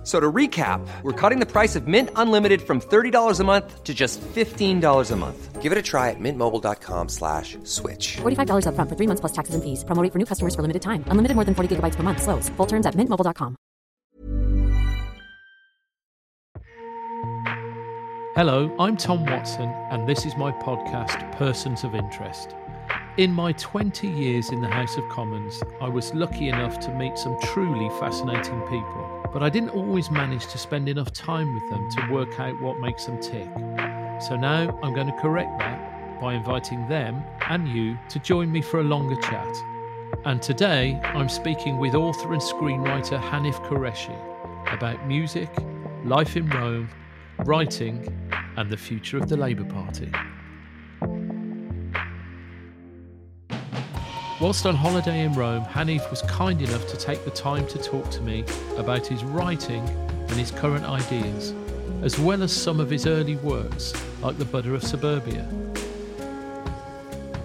F- So to recap, we're cutting the price of Mint Unlimited from $30 a month to just $15 a month. Give it a try at mintmobile.com slash switch. $45 upfront for three months plus taxes and fees. Promo rate for new customers for limited time. Unlimited more than 40 gigabytes per month. Slows. Full terms at mintmobile.com. Hello, I'm Tom Watson, and this is my podcast, Persons of Interest. In my 20 years in the House of Commons, I was lucky enough to meet some truly fascinating people, but I didn't always manage to spend enough time with them to work out what makes them tick. So now I'm going to correct that by inviting them and you to join me for a longer chat. And today I'm speaking with author and screenwriter Hanif Kureishi about music, life in Rome, writing, and the future of the Labour Party. Whilst on holiday in Rome, Hanif was kind enough to take the time to talk to me about his writing and his current ideas, as well as some of his early works, like The Buddha of Suburbia.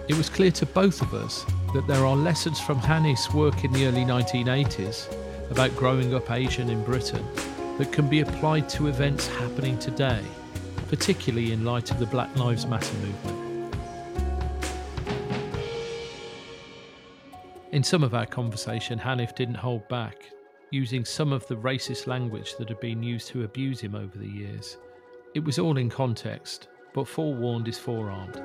It was clear to both of us that there are lessons from Hanif's work in the early 1980s about growing up Asian in Britain that can be applied to events happening today, particularly in light of the Black Lives Matter movement. In some of our conversation, Hanif didn't hold back, using some of the racist language that had been used to abuse him over the years. It was all in context, but forewarned is forearmed.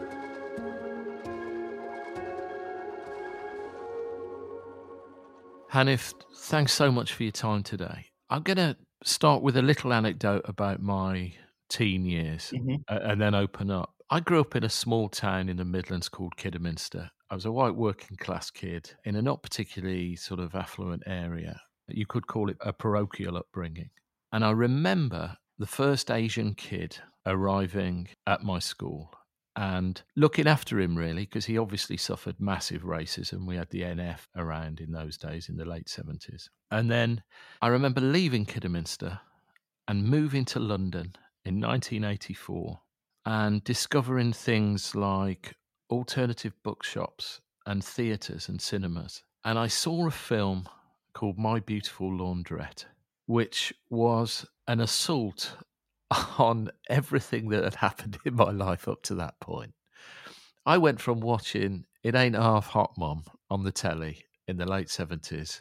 Hanif, thanks so much for your time today. I'm going to start with a little anecdote about my teen years mm-hmm. a- and then open up. I grew up in a small town in the Midlands called Kidderminster. I was a white working class kid in a not particularly sort of affluent area. You could call it a parochial upbringing. And I remember the first Asian kid arriving at my school and looking after him really because he obviously suffered massive racism we had the nf around in those days in the late 70s and then i remember leaving kidderminster and moving to london in 1984 and discovering things like alternative bookshops and theatres and cinemas and i saw a film called my beautiful laundrette which was an assault on everything that had happened in my life up to that point. I went from watching It Ain't Half Hot Mum on the telly in the late 70s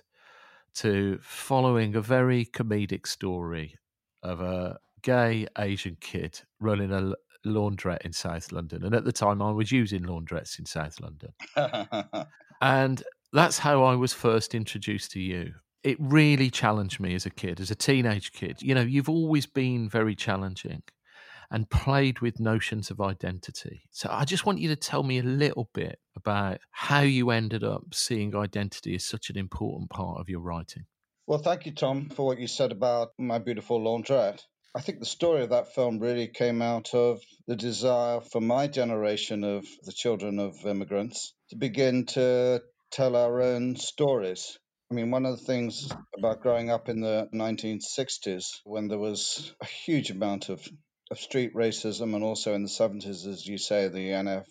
to following a very comedic story of a gay Asian kid running a laundrette in South London. And at the time, I was using laundrettes in South London. And that's how I was first introduced to you. It really challenged me as a kid, as a teenage kid. You know, you've always been very challenging and played with notions of identity. So I just want you to tell me a little bit about how you ended up seeing identity as such an important part of your writing. Well, thank you, Tom, for what you said about My Beautiful Laundrette. I think the story of that film really came out of the desire for my generation of the children of immigrants to begin to tell our own stories. I mean, one of the things about growing up in the 1960s, when there was a huge amount of, of street racism, and also in the 70s, as you say, the NF,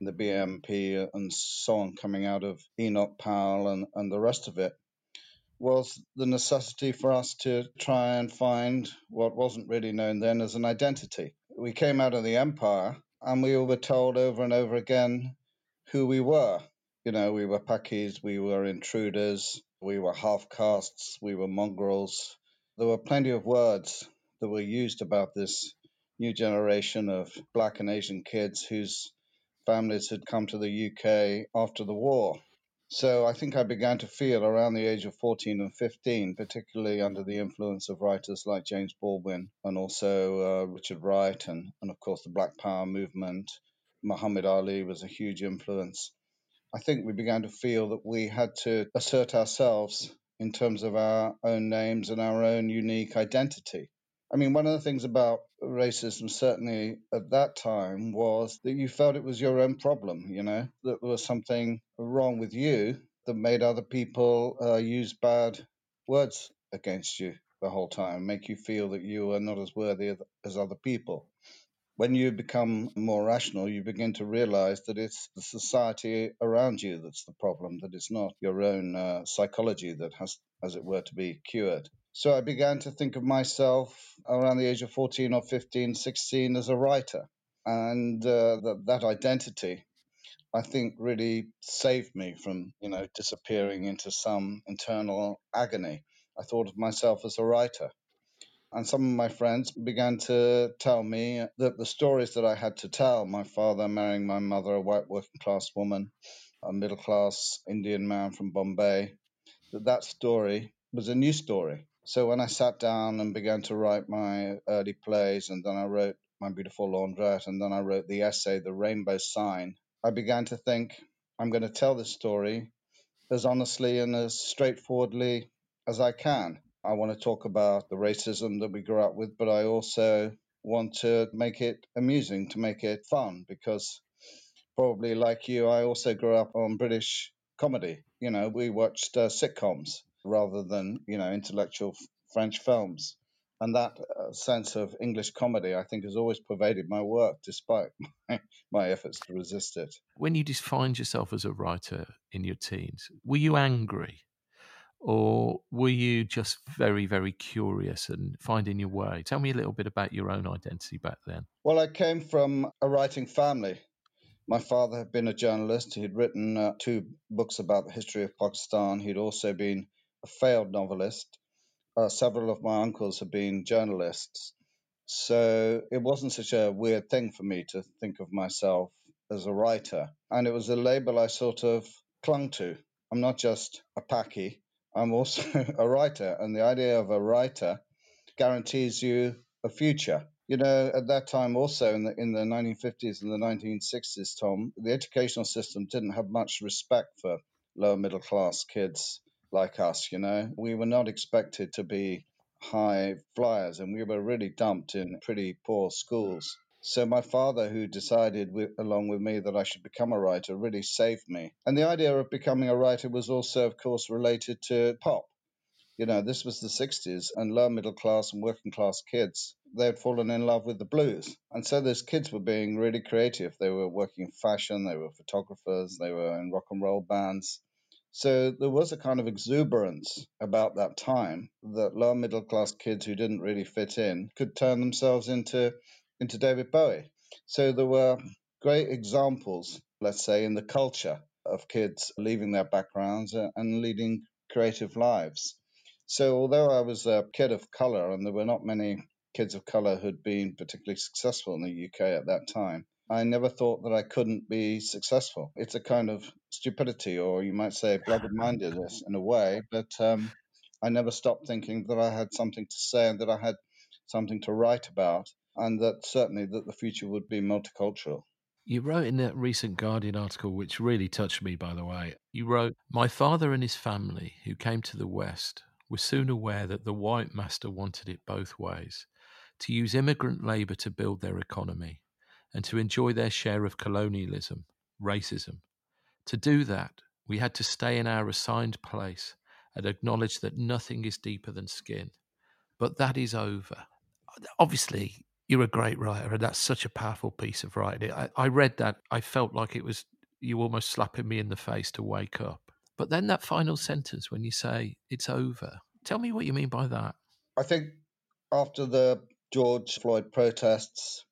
the BNP, and so on, coming out of Enoch Powell and, and the rest of it, was the necessity for us to try and find what wasn't really known then as an identity. We came out of the empire and we were told over and over again who we were. You know, we were Pakis, we were intruders, we were half castes, we were mongrels. There were plenty of words that were used about this new generation of black and Asian kids whose families had come to the UK after the war. So I think I began to feel around the age of 14 and 15, particularly under the influence of writers like James Baldwin and also uh, Richard Wright and, and, of course, the Black Power movement. Muhammad Ali was a huge influence. I think we began to feel that we had to assert ourselves in terms of our own names and our own unique identity. I mean, one of the things about racism, certainly at that time, was that you felt it was your own problem, you know, that there was something wrong with you that made other people uh, use bad words against you the whole time, make you feel that you are not as worthy as other people. When you become more rational, you begin to realize that it's the society around you that's the problem, that it's not your own uh, psychology that has, as it were, to be cured. So I began to think of myself around the age of 14 or 15, 16 as a writer. And uh, that, that identity I think really saved me from, you know, disappearing into some internal agony. I thought of myself as a writer. And some of my friends began to tell me that the stories that I had to tell my father marrying my mother, a white working class woman, a middle class Indian man from Bombay that that story was a new story. So when I sat down and began to write my early plays, and then I wrote My Beautiful Laundrette, and then I wrote the essay, The Rainbow Sign, I began to think, I'm going to tell this story as honestly and as straightforwardly as I can. I want to talk about the racism that we grew up with, but I also want to make it amusing, to make it fun, because probably like you, I also grew up on British comedy. You know, we watched uh, sitcoms rather than, you know, intellectual French films and that uh, sense of English comedy, I think, has always pervaded my work, despite my, my, efforts to resist it. When you defined yourself as a writer in your teens, were you angry, or were you just very, very curious and finding your way? Tell me a little bit about your own identity back then. Well, I came from a writing family. My father had been a journalist. He'd written uh, two books about the history of Pakistan. He'd also been a failed novelist uh, several of my uncles have been journalists. So it wasn't such a weird thing for me to think of myself as a writer. And it was a label I sort of clung to. I'm not just a packy, I'm also a writer. And the idea of a writer guarantees you a future. You know, at that time, also in the in the 1950s and the 1960s, Tom, the educational system didn't have much respect for lower middle class kids like us, you know. We were not expected to be high flyers and we were really dumped in pretty poor schools. So my father, who decided with, along with me that I should become a writer, really saved me. And the idea of becoming a writer was also, of course, related to pop. You know, this was the 60s, and lower middle class and working class kids, they had fallen in love with the blues. And so those kids were being really creative. They were working in fashion, they were photographers, they were in rock and roll bands. So there was a kind of exuberance about that time that lower middle class kids who didn't really fit in could turn themselves into into David Bowie. So there were great examples, let's say, in the culture of kids leaving their backgrounds and leading creative lives. So although I was a kid of color and there were not many kids of color who'd been particularly successful in the UK at that time, I never thought that I couldn't be successful. It's a kind of stupidity, or you might say blooded mindedness in a way, but um, I never stopped thinking that I had something to say and that I had something to write about, and that certainly that the future would be multicultural. You wrote in that recent Guardian article, which really touched me, by the way. You wrote, My father and his family, who came to the West, were soon aware that the white master wanted it both ways to use immigrant labour to build their economy and to enjoy their share of colonialism, racism. To do that, we had to stay in our assigned place and acknowledge that nothing is deeper than skin. But that is over. Obviously, you're a great writer, and that's such a powerful piece of writing. I, I read that, I felt like it was you almost slapping me in the face to wake up. But then that final sentence when you say it's over, tell me what you mean by that. I think after the George Floyd protests,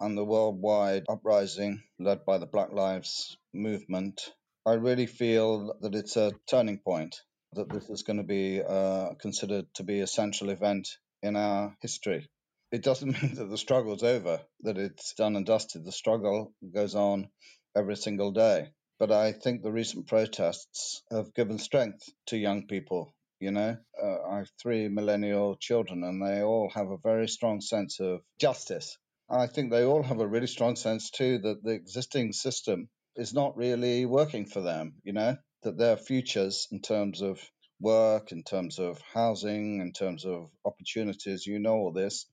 and the worldwide uprising led by the Black Lives Movement, I really feel that it's a turning point, that this is going to be uh, considered to be a central event in our history. It doesn't mean that the struggle's over, that it's done and dusted. The struggle goes on every single day. But I think the recent protests have given strength to young people. You know, uh, I have three millennial children, and they all have a very strong sense of justice I think they all have a really strong sense too that the existing system is not really working for them, you know, that their futures in terms of work, in terms of housing, in terms of opportunities, you know, all this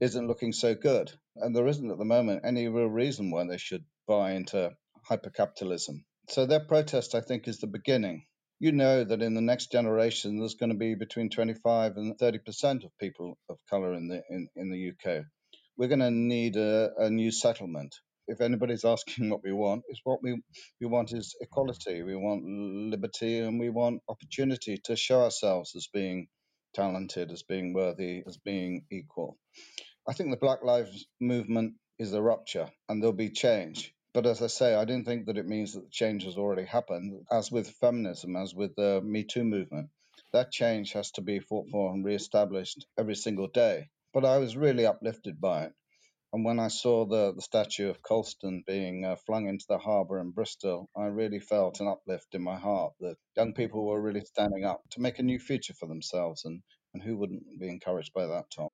isn't looking so good. And there isn't at the moment any real reason why they should buy into hypercapitalism. So their protest, I think, is the beginning. you know that in the next generation there's going to be between 25 and 30 percent of people of color in the in, in the UK. We're going to need a, a new settlement. If anybody's asking what we want, is what we we want is equality. We want liberty, and we want opportunity to show ourselves as being talented, as being worthy, as being equal. I think the Black Lives Movement is a rupture, and there'll be change but as I say, I don't think that it means that the change has already happened. As with feminism, as with the Me Too movement, that change has to be fought for and re-established every single day. But I was really uplifted by it. And when I saw the, the statue of Colston being uh, flung into the harbour in Bristol, I really felt an uplift in my heart that young people were really standing up to make a new future for themselves. And, and who wouldn't be encouraged by that, Tom?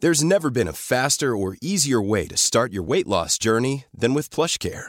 There's never been a faster or easier way to start your weight loss journey than with PlushCare.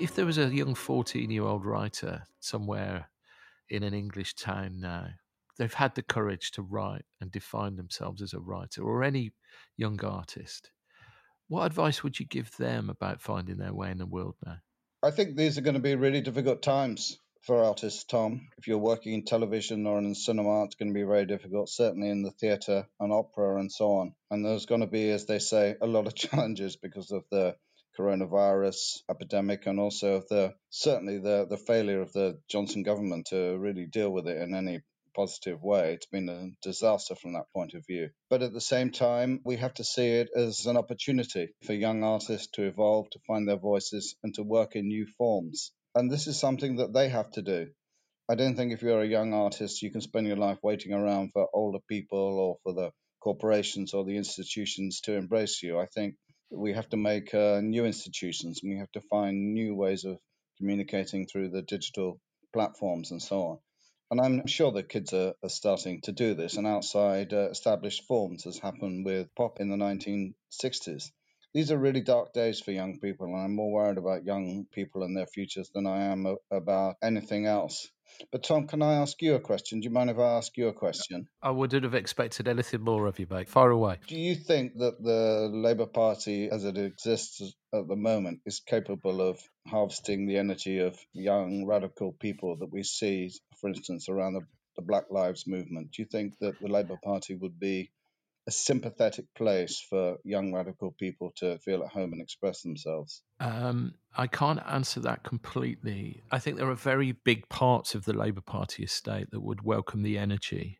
If there was a young 14-year-old writer somewhere in an English town now, they've had the courage to write and define themselves as a writer, or any young artist, what advice would you give them about finding their way in the world now? I think these are going to be really difficult times for artists, Tom. If you're working in television or in cinema, it's going to be very difficult, certainly in the theatre and opera and so on. And there's going to be, as they say, a lot of challenges because of the coronavirus epidemic and also the certainly the the failure of the Johnson government to really deal with it in any positive way. It's been a disaster from that point of view. But at the same time, we have to see it as an opportunity for young artists to evolve, to find their voices, and to work in new forms. And this is something that they have to do. I don't think if you're a young artist, you can spend your life waiting around for older people or for the corporations or the institutions to embrace you. I think we have to make uh, new institutions and we have to find new ways of communicating through the digital platforms and so on. And I'm sure that kids are, are starting to do this, and outside uh, established forms, has happened with pop in the 1960s. These are really dark days for young people, and I'm more worried about young people and their futures than I am about anything else. But Tom, can I ask you a question? Do you mind if I ask you a question? I wouldn't have expected anything more of you, mate. Far away. Do you think that the Labour Party, as it exists at the moment, is capable of harvesting the energy of young radical people that we see, for instance, around the, the Black Lives Movement? Do you think that the Labour Party would be a sympathetic place for young radical people to feel at home and express themselves? Um, I can't answer that completely. I think there are very big parts of the Labour Party estate that would welcome the energy.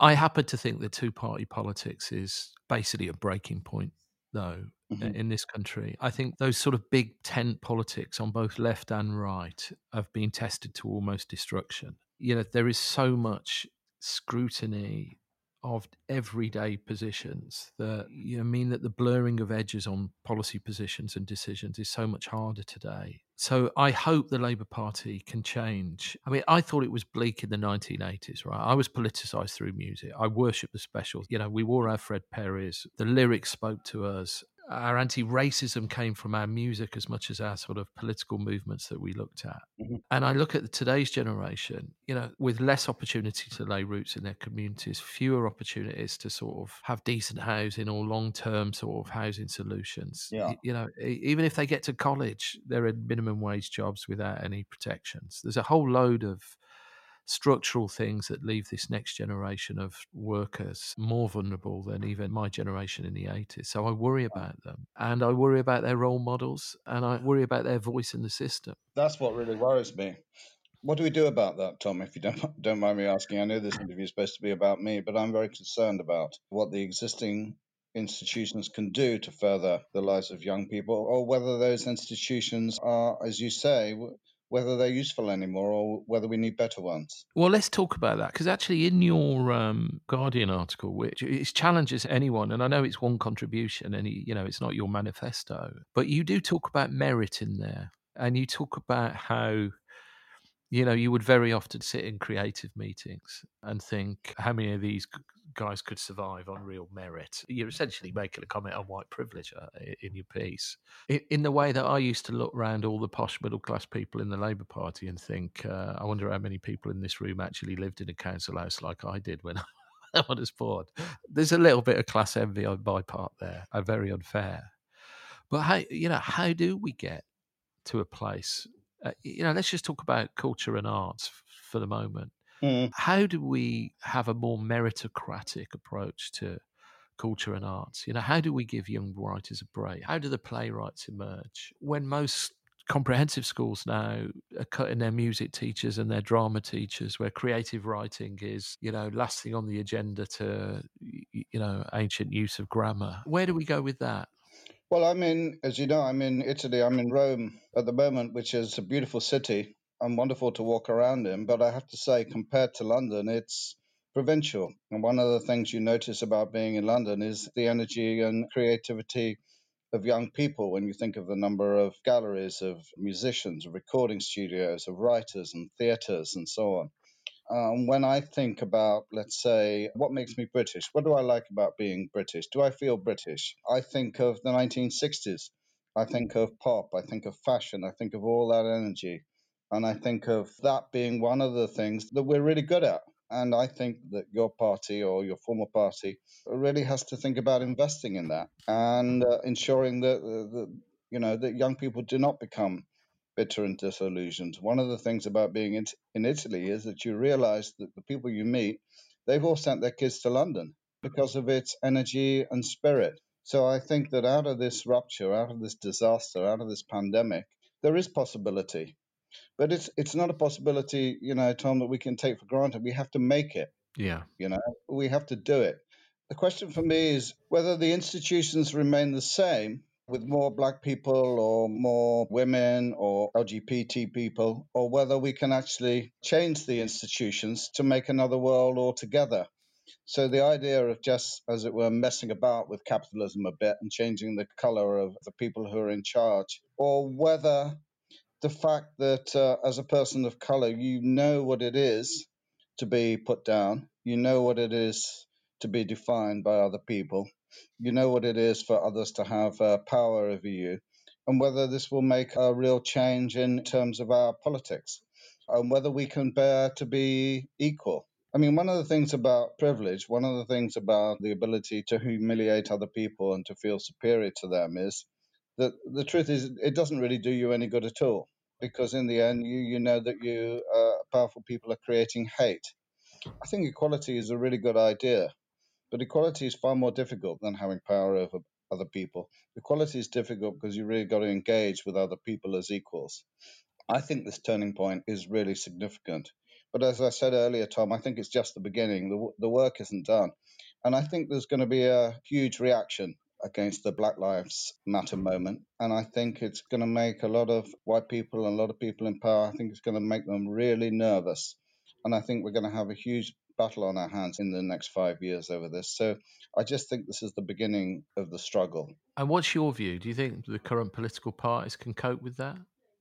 I happen to think that two party politics is basically a breaking point, though, mm-hmm. in this country. I think those sort of big tent politics on both left and right have been tested to almost destruction. You know, there is so much scrutiny of everyday positions that mm. you know, mean that the blurring of edges on policy positions and decisions is so much harder today. So I hope the Labour Party can change. I mean, I thought it was bleak in the 1980s, right? I was politicised through music. I worship the specials. You know, we wore our Fred Perrys. The lyrics spoke to us our anti-racism came from our music as much as our sort of political movements that we looked at. Mm-hmm. And I look at today's generation, you know, with less opportunity to lay roots in their communities, fewer opportunities to sort of have decent housing or long-term sort of housing solutions. Yeah. You know, even if they get to college, they're in minimum wage jobs without any protections. There's a whole load of structural things that leave this next generation of workers more vulnerable than even my generation in the 80s. So I worry about them and I worry about their role models and I worry about their voice in the system. That's what really worries me. What do we do about that, Tom? If you don't don't mind me asking, I know this interview is supposed to be about me, but I'm very concerned about what the existing institutions can do to further the lives of young people, or whether those institutions are, as you say, whether they're useful anymore or whether we need better ones. Well, let's talk about that because actually, in your um, Guardian article, which it challenges anyone, and I know it's one contribution, and you know it's not your manifesto, but you do talk about merit in there, and you talk about how you know, you would very often sit in creative meetings and think how many of these guys could survive on real merit. You're essentially making a comment on white privilege uh, in your piece. In the way that I used to look around all the posh middle class people in the Labour Party and think, uh, I wonder how many people in this room actually lived in a council house like I did when I was born. There's a little bit of class envy on my part there, and very unfair. But how, you know, how do we get to a place uh, you know, let's just talk about culture and arts f- for the moment. Mm. How do we have a more meritocratic approach to culture and arts? You know, how do we give young writers a break? How do the playwrights emerge when most comprehensive schools now are cutting their music teachers and their drama teachers where creative writing is you know last thing on the agenda to you know ancient use of grammar where do we go with that well, I'm in, as you know, I'm in Italy. I'm in Rome at the moment, which is a beautiful city and wonderful to walk around in. But I have to say, compared to London, it's provincial. And one of the things you notice about being in London is the energy and creativity of young people when you think of the number of galleries, of musicians, of recording studios, of writers and theatres and so on. Um, when I think about, let's say, what makes me British, what do I like about being British? Do I feel British? I think of the 1960s. I think of pop. I think of fashion. I think of all that energy. And I think of that being one of the things that we're really good at. And I think that your party or your former party really has to think about investing in that and uh, ensuring that, uh, that you know that young people do not become bitter and disillusioned. One of the things about being in, in Italy is that you realize that the people you meet, they've all sent their kids to London because of its energy and spirit. So I think that out of this rupture, out of this disaster, out of this pandemic, there is possibility. But it's it's not a possibility, you know, Tom, that we can take for granted. We have to make it. Yeah. You know, we have to do it. The question for me is whether the institutions remain the same with more black people or more women or LGBT people, or whether we can actually change the institutions to make another world altogether. So the idea of just, as it were, messing about with capitalism a bit and changing the color of the people who are in charge, or whether the fact that uh, as a person of color, you know what it is to be put down, you know what it is to be defined by other people, you know what it is for others to have uh, power over you, and whether this will make a real change in terms of our politics, and whether we can bear to be equal. I mean, one of the things about privilege, one of the things about the ability to humiliate other people and to feel superior to them is that the truth is it doesn't really do you any good at all because in the end you you know that you uh, powerful people are creating hate. I think equality is a really good idea. But equality is far more difficult than having power over other people. Equality is difficult because you really got to engage with other people as equals. I think this turning point is really significant. But as I said earlier, Tom, I think it's just the beginning. The, the work isn't done. And I think there's going to be a huge reaction against the Black Lives Matter moment. And I think it's going to make a lot of white people and a lot of people in power, I think it's going to make them really nervous. And I think we're going to have a huge battle on our hands in the next five years over this. So I just think this is the beginning of the struggle. And what's your view? Do you think the current political parties can cope with that?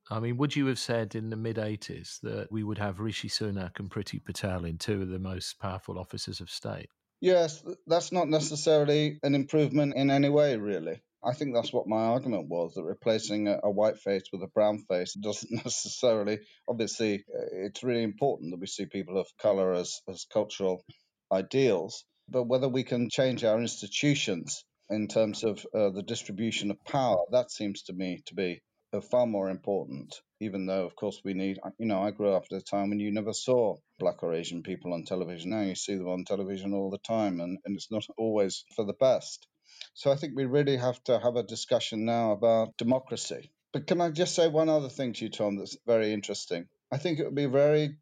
I mean, would you have said in the mid 80s that we would have Rishi Sunak and Priti Patel in two of the most powerful offices of state? Yes, that's not necessarily an improvement in any way, really. I think that's what my argument was that replacing a, a, white face with a brown face doesn't necessarily, obviously, uh, it's really important that we see people of color as, as cultural ideals. But whether we can change our institutions in terms of uh, the distribution of power, that seems to me to be are far more important, even though, of course, we need, you know, I grew up at a time when you never saw black or Asian people on television. Now you see them on television all the time, and, and it's not always for the best. So I think we really have to have a discussion now about democracy. But can I just say one other thing to you, Tom, that's very interesting? I think it would be very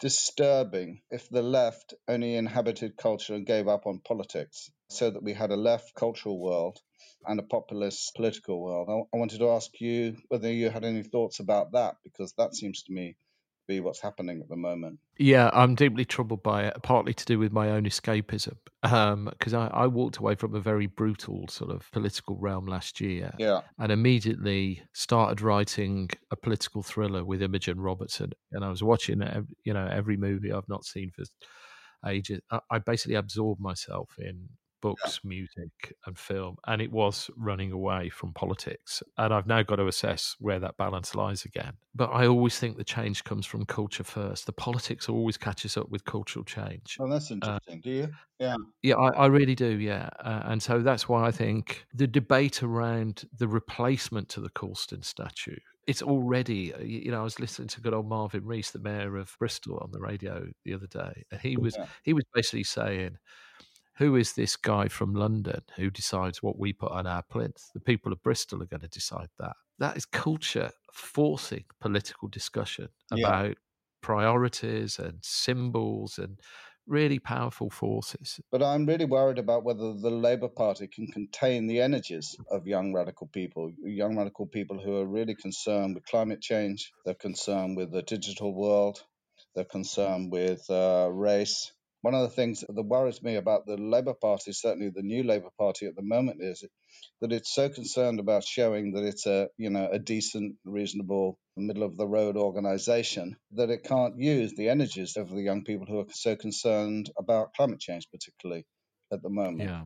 disturbing if the left only inhabited culture and gave up on politics, so that we had a left cultural world and a populist political world. I, wanted to ask you whether you had any thoughts about that, because that seems to me be what's happening at the moment. Yeah, I'm deeply troubled by it, partly to do with my own escapism. Because um, I, I, walked away from a very brutal sort of political realm last year, yeah, and immediately started writing a political thriller with Imogen Robertson. And I was watching, you know, every movie I've not seen for ages. I, I basically absorbed myself in books, yeah. music, and film, and it was running away from politics. And I've now got to assess where that balance lies again. But I always think the change comes from culture first. The politics always catches up with cultural change. Oh, that's uh, interesting. Uh, Do you? Yeah. Yeah, I, I really do. Yeah. Uh, and so that's why I think the debate around the replacement to the Colston statue it's already uh, you know i was listening to good old marvin rees the mayor of bristol on the radio the other day and he was yeah. he was basically saying who is this guy from London who decides what we put on our plinth? The people of Bristol are going to decide that. That is culture forcing political discussion yeah. about priorities and symbols and really powerful forces. But I'm really worried about whether the Labour Party can contain the energies of young radical people, young radical people who are really concerned with climate change, they're concerned with the digital world, they're concerned with uh, race, one of the things that worries me about the Labour Party, certainly the new Labour Party at the moment, is that it's so concerned about showing that it's a you know a decent, reasonable, middle of the road organisation that it can't use the energies of the young people who are so concerned about climate change, particularly at the moment. Yeah.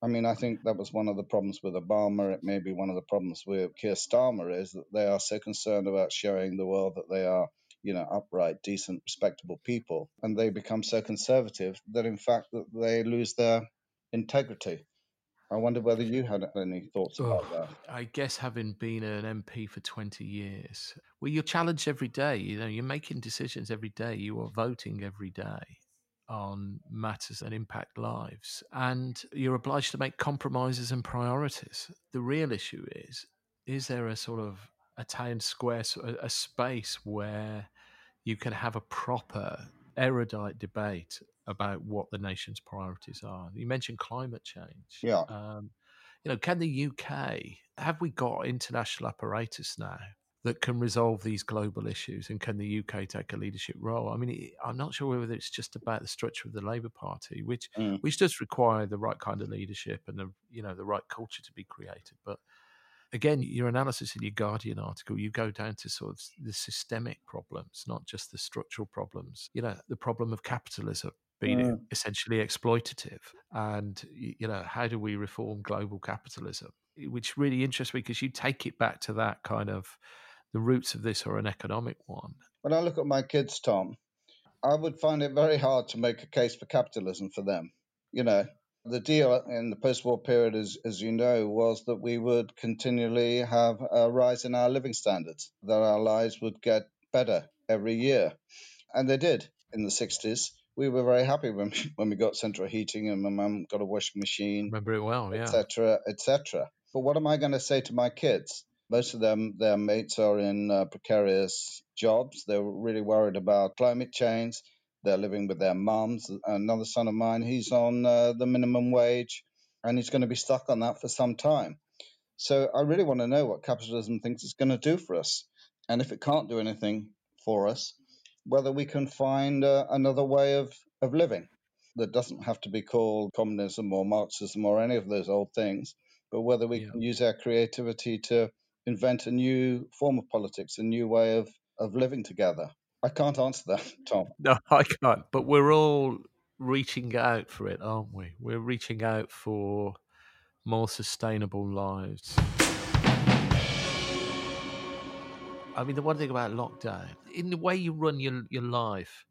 I mean, I think that was one of the problems with Obama. It may be one of the problems with Keir Starmer is that they are so concerned about showing the world that they are you know, upright, decent, respectable people, and they become so conservative that in fact that they lose their integrity. I wonder whether you had any thoughts about oh, that. I guess having been an MP for 20 years, well, you're challenged every day. You know, you're making decisions every day. You are voting every day on matters that impact lives. And you're obliged to make compromises and priorities. The real issue is is there a sort of a town square, a space where you can have a proper erudite debate about what the nation's priorities are. You mentioned climate change. Yeah. Um, you know, can the UK have we got international apparatus now that can resolve these global issues, and can the UK take a leadership role? I mean, I'm not sure whether it's just about the structure of the Labour Party, which mm. which does require the right kind of leadership and the you know the right culture to be created, but again, your analysis in your Guardian article, you go down to sort of the systemic problems, not just the structural problems. You know, the problem of capitalism being mm. essentially exploitative, and you know, how do we reform global capitalism? Which really interests me because you take it back to that kind of the roots of this are an economic one. When I look at my kids, Tom, I would find it very hard to make a case for capitalism for them. You know, the deal in the post-war period, as, as you know, was that we would continually have a rise in our living standards, that our lives would get better every year. And they did in the 60s. We were very happy when, when we got central heating and my mum got a washing machine. Remember it well, yeah. Etc., etc. But what am I going to say to my kids? Most of them, their mates are in uh, precarious jobs. They're really worried about climate change they're living with their mums. Another son of mine, he's on uh, the minimum wage and he's going to be stuck on that for some time. So I really want to know what capitalism thinks it's going to do for us. And if it can't do anything for us, whether we can find uh, another way of, of living that doesn't have to be called communism or Marxism or any of those old things, but whether we yeah. can use our creativity to invent a new form of politics, a new way of, of living together. I can't answer that, Tom. No, I can't. But we're all reaching out for it, aren't we? We're reaching out for more sustainable lives. I mean, the one thing about lockdown, in the way you run your, your life,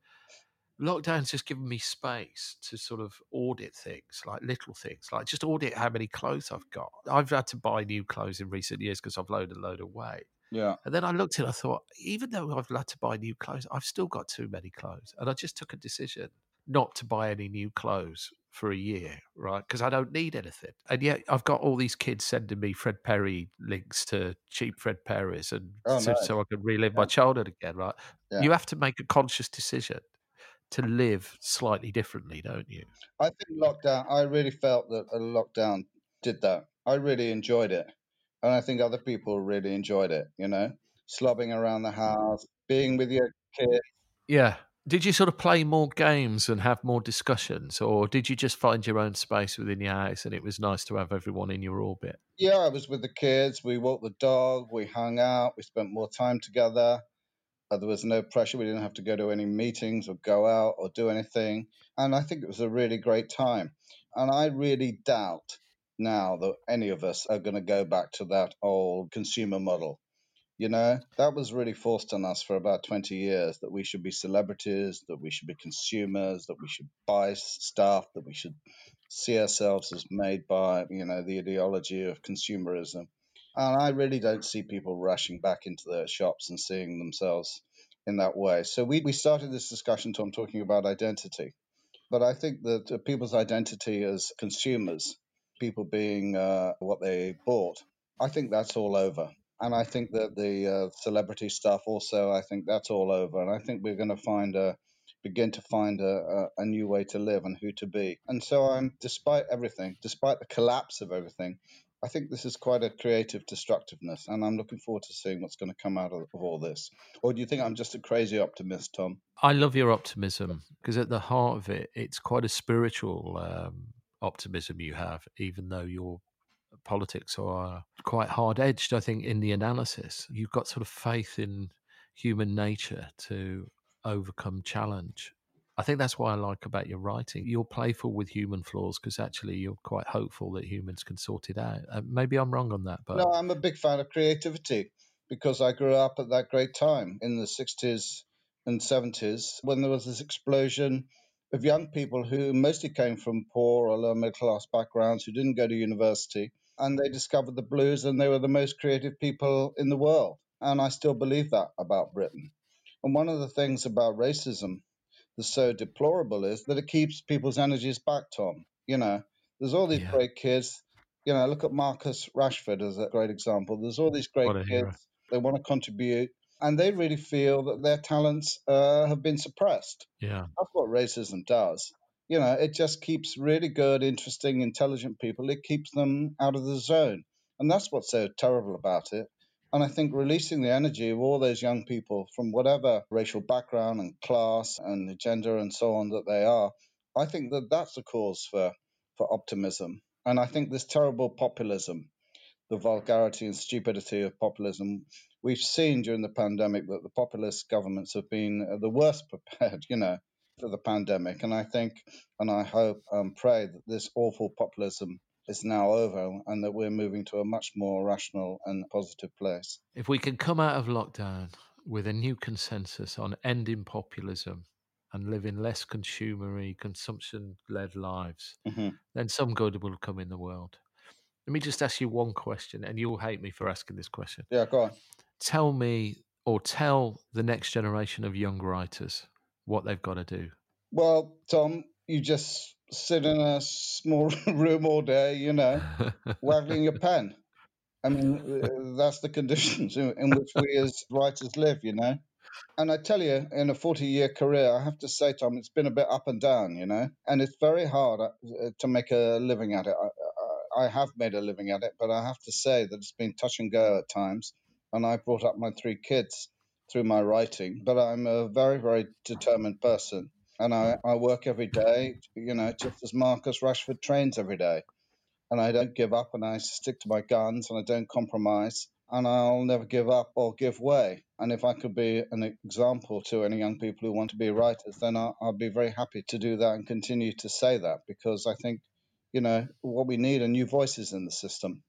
lockdown's just given me space to sort of audit things, like little things, like just audit how many clothes I've got. I've had to buy new clothes in recent years because I've loaded a load of weight. Yeah. And then I looked at it, I thought, even though I've had to buy new clothes, I've still got too many clothes. And I just took a decision not to buy any new clothes for a year, right? Because I don't need anything. And yet I've got all these kids sending me Fred Perry links to cheap Fred Perry's and Oh, so, nice. so I can relive Yeah. my childhood again, right? Yeah. You have to make a conscious decision to live slightly differently, don't you? I think lockdown, I really felt that a lockdown did that. I really enjoyed it. And I think other people really enjoyed it, you know, slobbing around the house, being with your kids. Yeah. Did you sort of play more games and have more discussions, or did you just find your own space within your house and it was nice to have everyone in your orbit? Yeah, I was with the kids. We walked the dog. We hung out. We spent more time together. Uh, there was no pressure. We didn't have to go to any meetings or go out or do anything. And I think it was a really great time. And I really doubt now that any of us are going to go back to that old consumer model. You know, that was really forced on us for about 20 years that we should be celebrities, that we should be consumers, that we should buy stuff, that we should see ourselves as made by, you know, the ideology of consumerism. And I really don't see people rushing back into their shops and seeing themselves in that way. So we, we started this discussion, Tom, talking about identity. But I think that uh, people's identity as consumers, people being uh, what they bought, I think that's all over. And I think that the uh, celebrity stuff also, I think that's all over. And I think we're going to find a, begin to find a, a, a new way to live and who to be. And so I'm, despite everything, despite the collapse of everything, I think this is quite a creative destructiveness, and I'm looking forward to seeing what's going to come out of, of all this. Or do you think I'm just a crazy optimist, Tom? I love your optimism because at the heart of it, it's quite a spiritual um, optimism you have, even though your politics are quite hard edged, I think, in the analysis. You've got sort of faith in human nature to overcome challenge. I think that's what I like about your writing. You're playful with human flaws because actually you're quite hopeful that humans can sort it out. Uh, maybe I'm wrong on that, but No, I'm a big fan of creativity because I grew up at that great time in the 60s and 70s when there was this explosion of young people who mostly came from poor or lower middle class backgrounds who didn't go to university and they discovered the blues and they were the most creative people in the world. And I still believe that about Britain. And one of the things about racism that's so deplorable is that it keeps people's energies back, Tom. You know, there's all these Yeah. great kids. You know, look at Marcus Rashford as a great example. There's all these great kids. hero. They want to contribute, and they really feel that their talents uh, have been suppressed. yeah. That's what racism does. You know, it just keeps really good, interesting, intelligent people. It keeps them out of the zone. And that's what's so terrible about it. And I think releasing the energy of all those young people from whatever racial background and class and gender and so on that they are, I think that that's a cause for, for optimism. And I think this terrible populism, the vulgarity and stupidity of populism, we've seen during the pandemic that the populist governments have been uh, the worst prepared, you know, for the pandemic. And I think, and I hope and pray that this awful populism is now over and that we're moving to a much more rational and positive place. If we can come out of lockdown with a new consensus on ending populism and living less consumery, consumption led lives, hmm then some good will come in the world. Let me just ask you one question, and you'll hate me for asking this question. Yeah, go on. Tell me or tell the next generation of young writers what they've got to do. Well, Tom, you just sit in a small room all day, you know, waggling your pen. I mean, uh, that's the conditions in, in which we as writers live, you know. And I tell you, in a 40 year career, I have to say, Tom, it's been a bit up and down, you know, and it's very hard uh, to make a living at it. I, have made a living at it, but I have to say that it's been touch and go at times. And I brought up my three kids through my writing, but I'm a very, very determined person. And I, I work every day, you know, just as Marcus Rashford trains every day and I don't give up and I stick to my guns and I don't compromise and I'll never give up or give way. And if I could be an example to any young people who want to be writers, then I'll, I'll be very happy to do that and continue to say that because I think, you know, what we need are new voices in the system.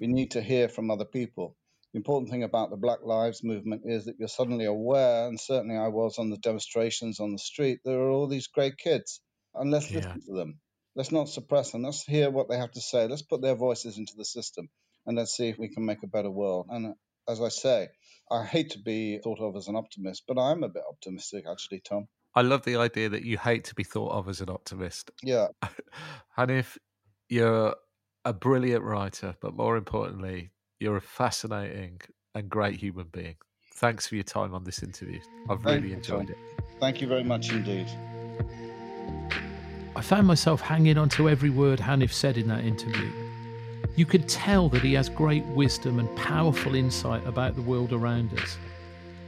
We need to hear from other people. The important thing about the Black Lives Movement is that you're suddenly aware, and certainly I was on the demonstrations on the street, there are all these great kids, and let's Yeah. listen to them. Let's not suppress them. Let's hear what they have to say. Let's put their voices into the system, and let's see if we can make a better world. And uh, as I say, I hate to be thought of as an optimist, but I'm a bit optimistic actually, Tom. I love the idea that you hate to be thought of as an optimist. Yeah. and if you're a brilliant writer, but more importantly, you're a fascinating and great human being. Thanks for your time on this interview. I've Thank really you, enjoyed Tom. it. Thank you very much indeed. I found myself hanging on to every word Hanif said in that interview. You could tell that he has great wisdom and powerful insight about the world around us.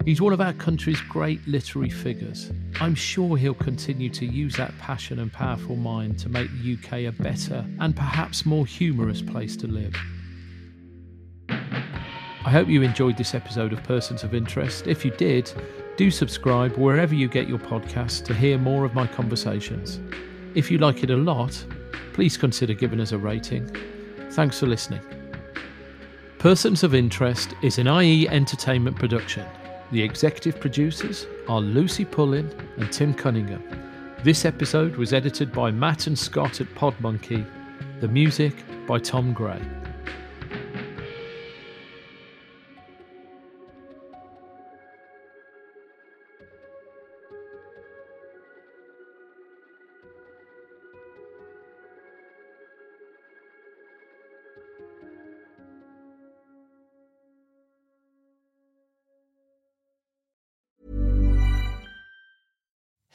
He's one of our country's great literary figures. I'm sure he'll continue to use that passion and powerful mind to make the UK a better and perhaps more humorous place to live. I hope you enjoyed this episode of Persons of Interest. If you did, do subscribe wherever you get your podcasts to hear more of my conversations. If you like it a lot, please consider giving us a rating. Thanks for listening. Persons of Interest is an IE entertainment production. The executive producers are Lucy Pullin and Tim Cunningham. This episode was edited by Matt and Scott at Podmonkey. The music by Tom Gray.